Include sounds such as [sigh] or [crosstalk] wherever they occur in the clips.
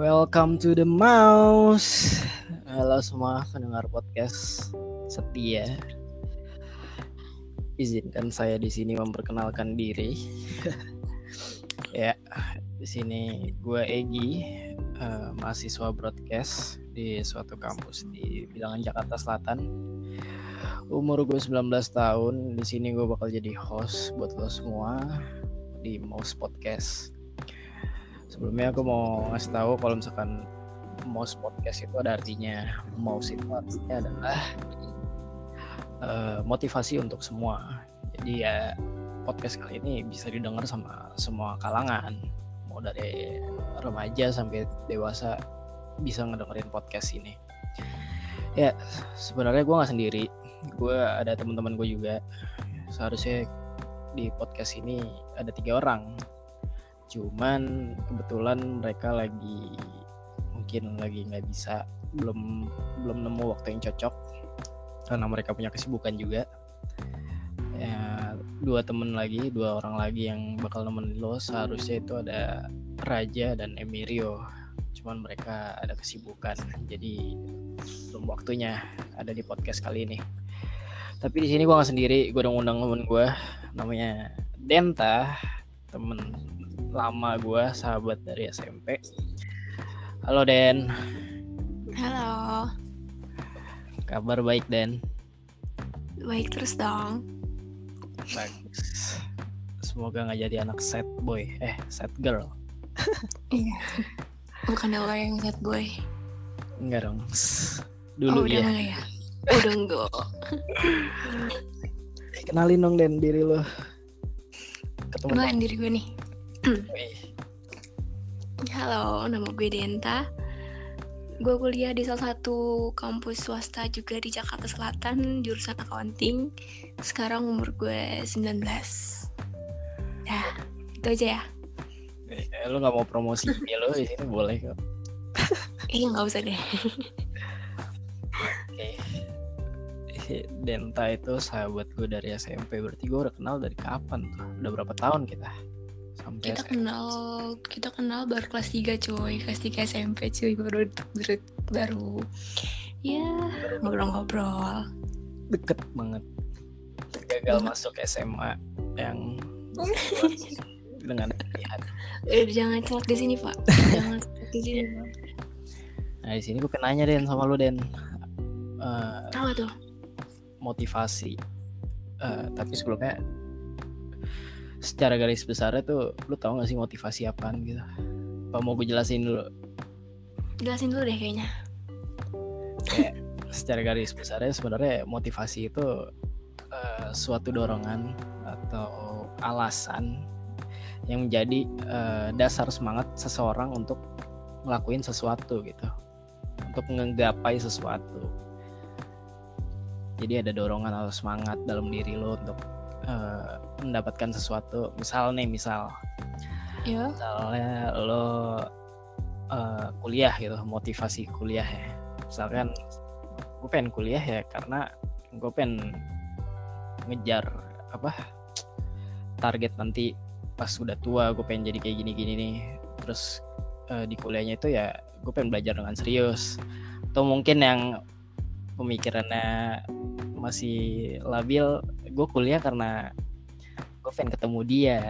Welcome to the mouse. Halo semua pendengar podcast setia. Izinkan saya di sini memperkenalkan diri. [laughs] ya, di sini gue Egi, uh, mahasiswa broadcast di suatu kampus di bilangan Jakarta Selatan. Umur gue 19 tahun. Di sini gue bakal jadi host buat lo semua di Mouse Podcast sebelumnya aku mau ngasih tahu kalau misalkan mouse podcast itu ada artinya mouse itu artinya adalah uh, motivasi untuk semua. Jadi ya podcast kali ini bisa didengar sama semua kalangan. Mau dari remaja sampai dewasa bisa ngedengerin podcast ini. Ya sebenarnya gue nggak sendiri. Gue ada teman-teman gue juga. Seharusnya di podcast ini ada tiga orang cuman kebetulan mereka lagi mungkin lagi nggak bisa belum belum nemu waktu yang cocok. Karena mereka punya kesibukan juga. Ya dua temen lagi dua orang lagi yang bakal nemenin lo. Seharusnya itu ada Raja dan Emirio. Cuman mereka ada kesibukan jadi belum waktunya ada di podcast kali ini. Tapi di sini gue nggak sendiri gue udah ngundang temen gue namanya Denta temen lama gue sahabat dari SMP halo Den. Halo. Kabar baik Den? Baik terus dong. Bagus. Semoga nggak jadi anak sad boy. Eh sad girl. [laughs] Iya. Bukan lo yang sad boy. Enggak dong. Dulu oh, udah ya. ya udah enggak. [laughs] Kenalin dong Den diri lo. Ketemu kenalin diri gue nih Halo, nama gue Denta. Gue kuliah di salah satu kampus swasta juga di Jakarta Selatan, jurusan accounting. Sekarang umur gue 19. Ya, itu aja ya. Eh, lu gak mau promosi ya lo di sini boleh kok. [laughs] Iya nggak usah deh. Oke. Denta itu sahabat gue dari SMP berarti gue udah kenal dari kapan tuh? Udah berapa tahun kita? Sampai kita kenal kita kenal baru kelas 3 cuy. Kelas 3 SMP cuy. Baru baru, baru. Ya ngobrol-ngobrol. Deket banget. Gagal Banget. masuk SMA yang [laughs] dengan pilihan. Eh, jangan celak di sini pak. Jangan di sini pak. Nah di sini gue penanya Den sama lu Den. Uh, apa tuh? motivasi. Uh, tapi sebelumnya secara garis besarnya tuh lu tau gak sih motivasi apaan gitu? Apa mau gue jelasin dulu? Jelasin dulu deh kayaknya. Kayak secara garis besarnya sebenarnya motivasi itu uh, suatu dorongan atau alasan yang menjadi uh, dasar semangat seseorang untuk ngelakuin sesuatu gitu. Untuk menggapai sesuatu. Jadi ada dorongan atau semangat dalam diri lo untuk uh, mendapatkan sesuatu. Misal nih misal. Yeah. misalnya lo uh, kuliah gitu motivasi kuliah ya. Misalkan gue pengen kuliah ya karena gue pengen ngejar apa target nanti pas udah tua gue pengen jadi kayak gini-gini nih. Terus uh, di kuliahnya itu ya gue pengen belajar dengan serius. Atau mungkin yang pemikirannya masih labil gue kuliah karena gue pengen ketemu dia.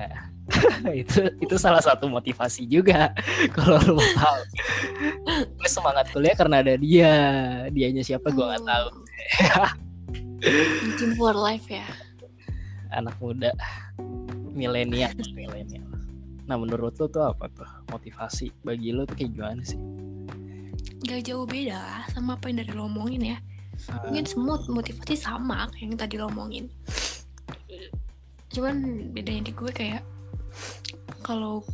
[laughs] Itu itu salah satu motivasi juga. [laughs] Kalau lo mau tahu. Gue semangat kuliah karena ada dia. Dianya siapa gue nggak tahu. Team for life ya. Anak muda. Milenial milenial. Nah menurut lo tuh apa tuh motivasi bagi lo tuh kayak gimana sih? Gak jauh beda sama apa yang dari lo omongin ya mungkin semua motivasi sama kayak yang tadi lo omongin. Cuman bedanya di gue kayak kalau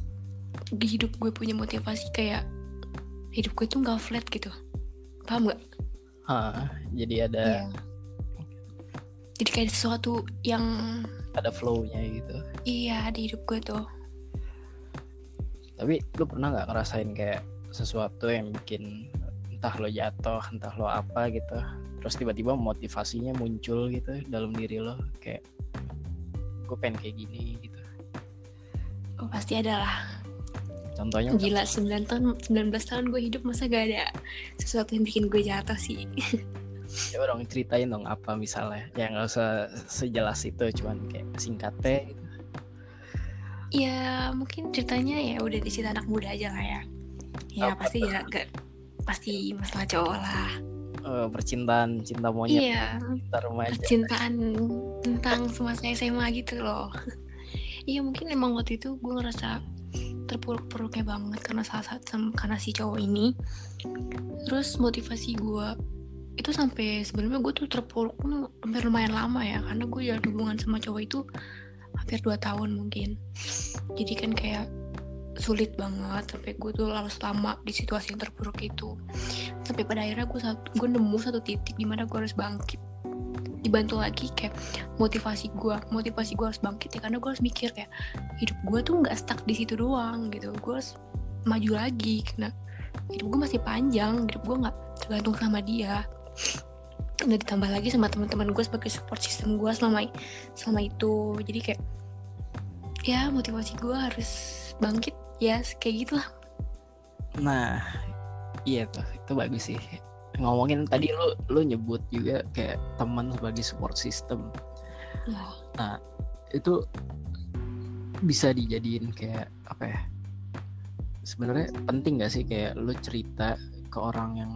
di hidup gue punya motivasi kayak hidup gue tuh nggak flat gitu. Paham gak? Hah, jadi ada yeah. jadi kayak sesuatu yang ada flownya gitu. Iya di hidup gue tuh. Tapi lu pernah nggak ngerasain kayak sesuatu yang bikin entah lo jatuh entah lo apa gitu terus tiba-tiba motivasinya muncul gitu dalam diri lo kayak gue pengen kayak gini gitu. Oh pasti ada lah. Contohnya Gila 9 tahun 19 tahun gue hidup masa gak ada sesuatu yang bikin gue jatuh sih? [laughs] Coba dong ceritain dong apa misalnya. Ya nggak usah sejelas itu cuman kayak singkatnya gitu. Ya mungkin ceritanya ya udah di cerita anak muda aja lah ya. Ya Apa pasti ya gak Pasti masalah cowok lah Eh, percintaan cinta monyet Iya. cinta remaja. Percintaan tentang semasa SMA gitu loh. [laughs] Iya mungkin emang waktu itu gue ngerasa terpuruk-puruknya banget karena salah satu karena si cowok ini. Terus motivasi gue itu sampai sebenarnya gue tuh terpuruk hampir lumayan lama ya karena gue jalan hubungan sama cowok itu hampir 2 tahun mungkin. Jadi kan kayak sulit banget sampai gue tuh harus lama di situasi yang terpuruk itu sampai pada akhirnya gue gue nemu satu titik di mana gue harus bangkit. Dibantu lagi kayak motivasi gue motivasi gue harus bangkit ya karena gue harus mikir kayak hidup gue tuh nggak stuck di situ doang gitu. Gue harus maju lagi karena hidup gue masih panjang hidup gue nggak tergantung sama dia. Dan ditambah lagi sama teman-teman gue sebagai support system gue selama selama itu. Jadi kayak ya motivasi gue harus bangkit ya kayak gitulah. Nah iya tuh. Itu bagus sih. Ngomongin tadi lu lu nyebut juga kayak teman sebagai support system. Ya nah itu bisa dijadiin kayak apa ya sebenarnya penting gak sih kayak lu cerita ke orang yang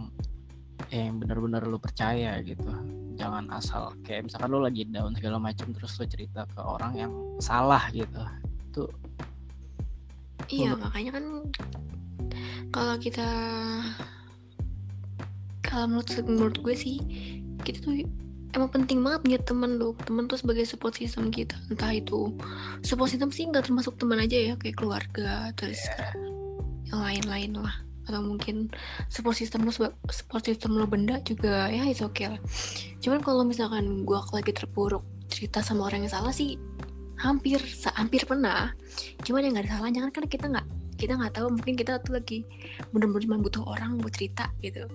yang benar-benar lu percaya gitu? Jangan asal kayak misalkan lu lagi down segala macam terus lu cerita ke orang yang salah gitu. Itu iya makanya kan kalau kita kalau menurut menurut gue sih kita tuh emang penting banget punya teman lo teman tuh sebagai support system kita. Entah itu support system sih nggak termasuk teman aja ya. Kayak keluarga terus yang lain-lain lah. Atau mungkin support system lo support system lo benda juga ya itu oke lah. Cuman kalau misalkan gue lagi terpuruk cerita sama orang yang salah sih hampir hampir pernah. Cuman yang nggak ada salahnya kan karena kita nggak kita nggak tahu mungkin kita tuh lagi bener-bener cuma butuh orang buat cerita gitu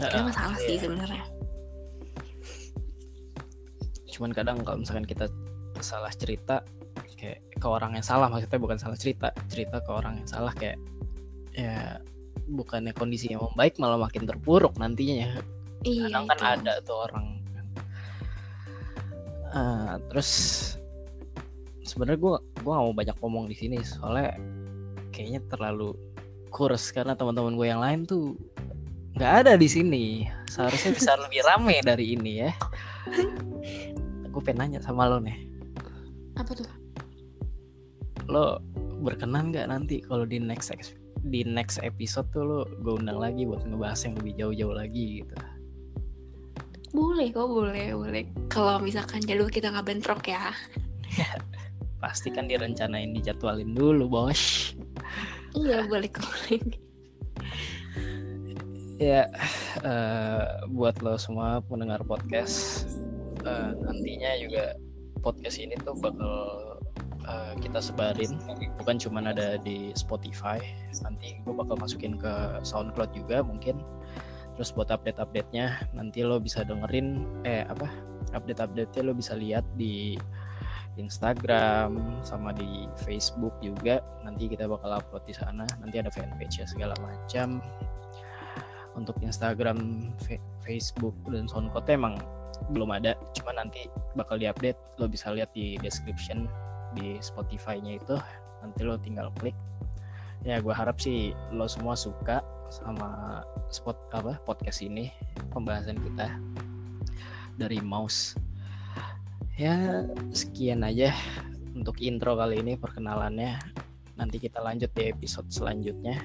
itu nggak salah sih Iya. sebenarnya cuman kadang kalau misalkan kita salah cerita kayak ke orang yang salah maksudnya bukan salah cerita cerita ke orang yang salah kayak ya bukannya kondisi yang membaik malah makin terpuruk nantinya iya kadang kan itu. ada tuh orang Ah, terus sebenarnya gue gua gak mau banyak ngomong di sini soalnya kayaknya terlalu kurs karena teman-teman gue yang lain tuh nggak ada di sini. Seharusnya bisa [laughs] lebih rame dari ini ya. Gue pengen nanya sama lo nih. Apa tuh? Lo berkenan nggak nanti kalau di next ex- di next episode tuh lo gue undang lagi buat ngebahas yang lebih jauh-jauh lagi gitu. Boleh kok boleh boleh. Kalau misalkan jadwal kita nggak bentrok ya. [laughs] Pasti kan direncanain dijadwalin dulu bos iya boleh boleh ya eh, buat lo semua pendengar podcast eh, nantinya juga podcast ini tuh bakal eh, kita sebarin. Bukan cuma ada di Spotify nanti gue bakal masukin ke SoundCloud juga mungkin. Terus buat update-update-nya nanti lo bisa dengerin eh apa? Update-update-nya lo bisa lihat di Instagram sama di Facebook juga nanti kita bakal upload di sana nanti ada fanpage ya segala macam untuk Instagram, Facebook dan SoundCloud emang belum ada, cuma nanti bakal diupdate. Lo bisa lihat di description di Spotify-nya itu. Nanti lo tinggal klik. Ya, gue harap sih lo semua suka sama spot apa podcast ini, pembahasan kita dari mouse. Ya, sekian aja untuk intro kali ini perkenalannya. Nanti kita lanjut di episode selanjutnya.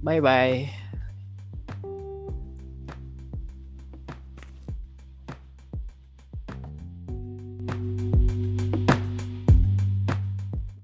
Bye bye.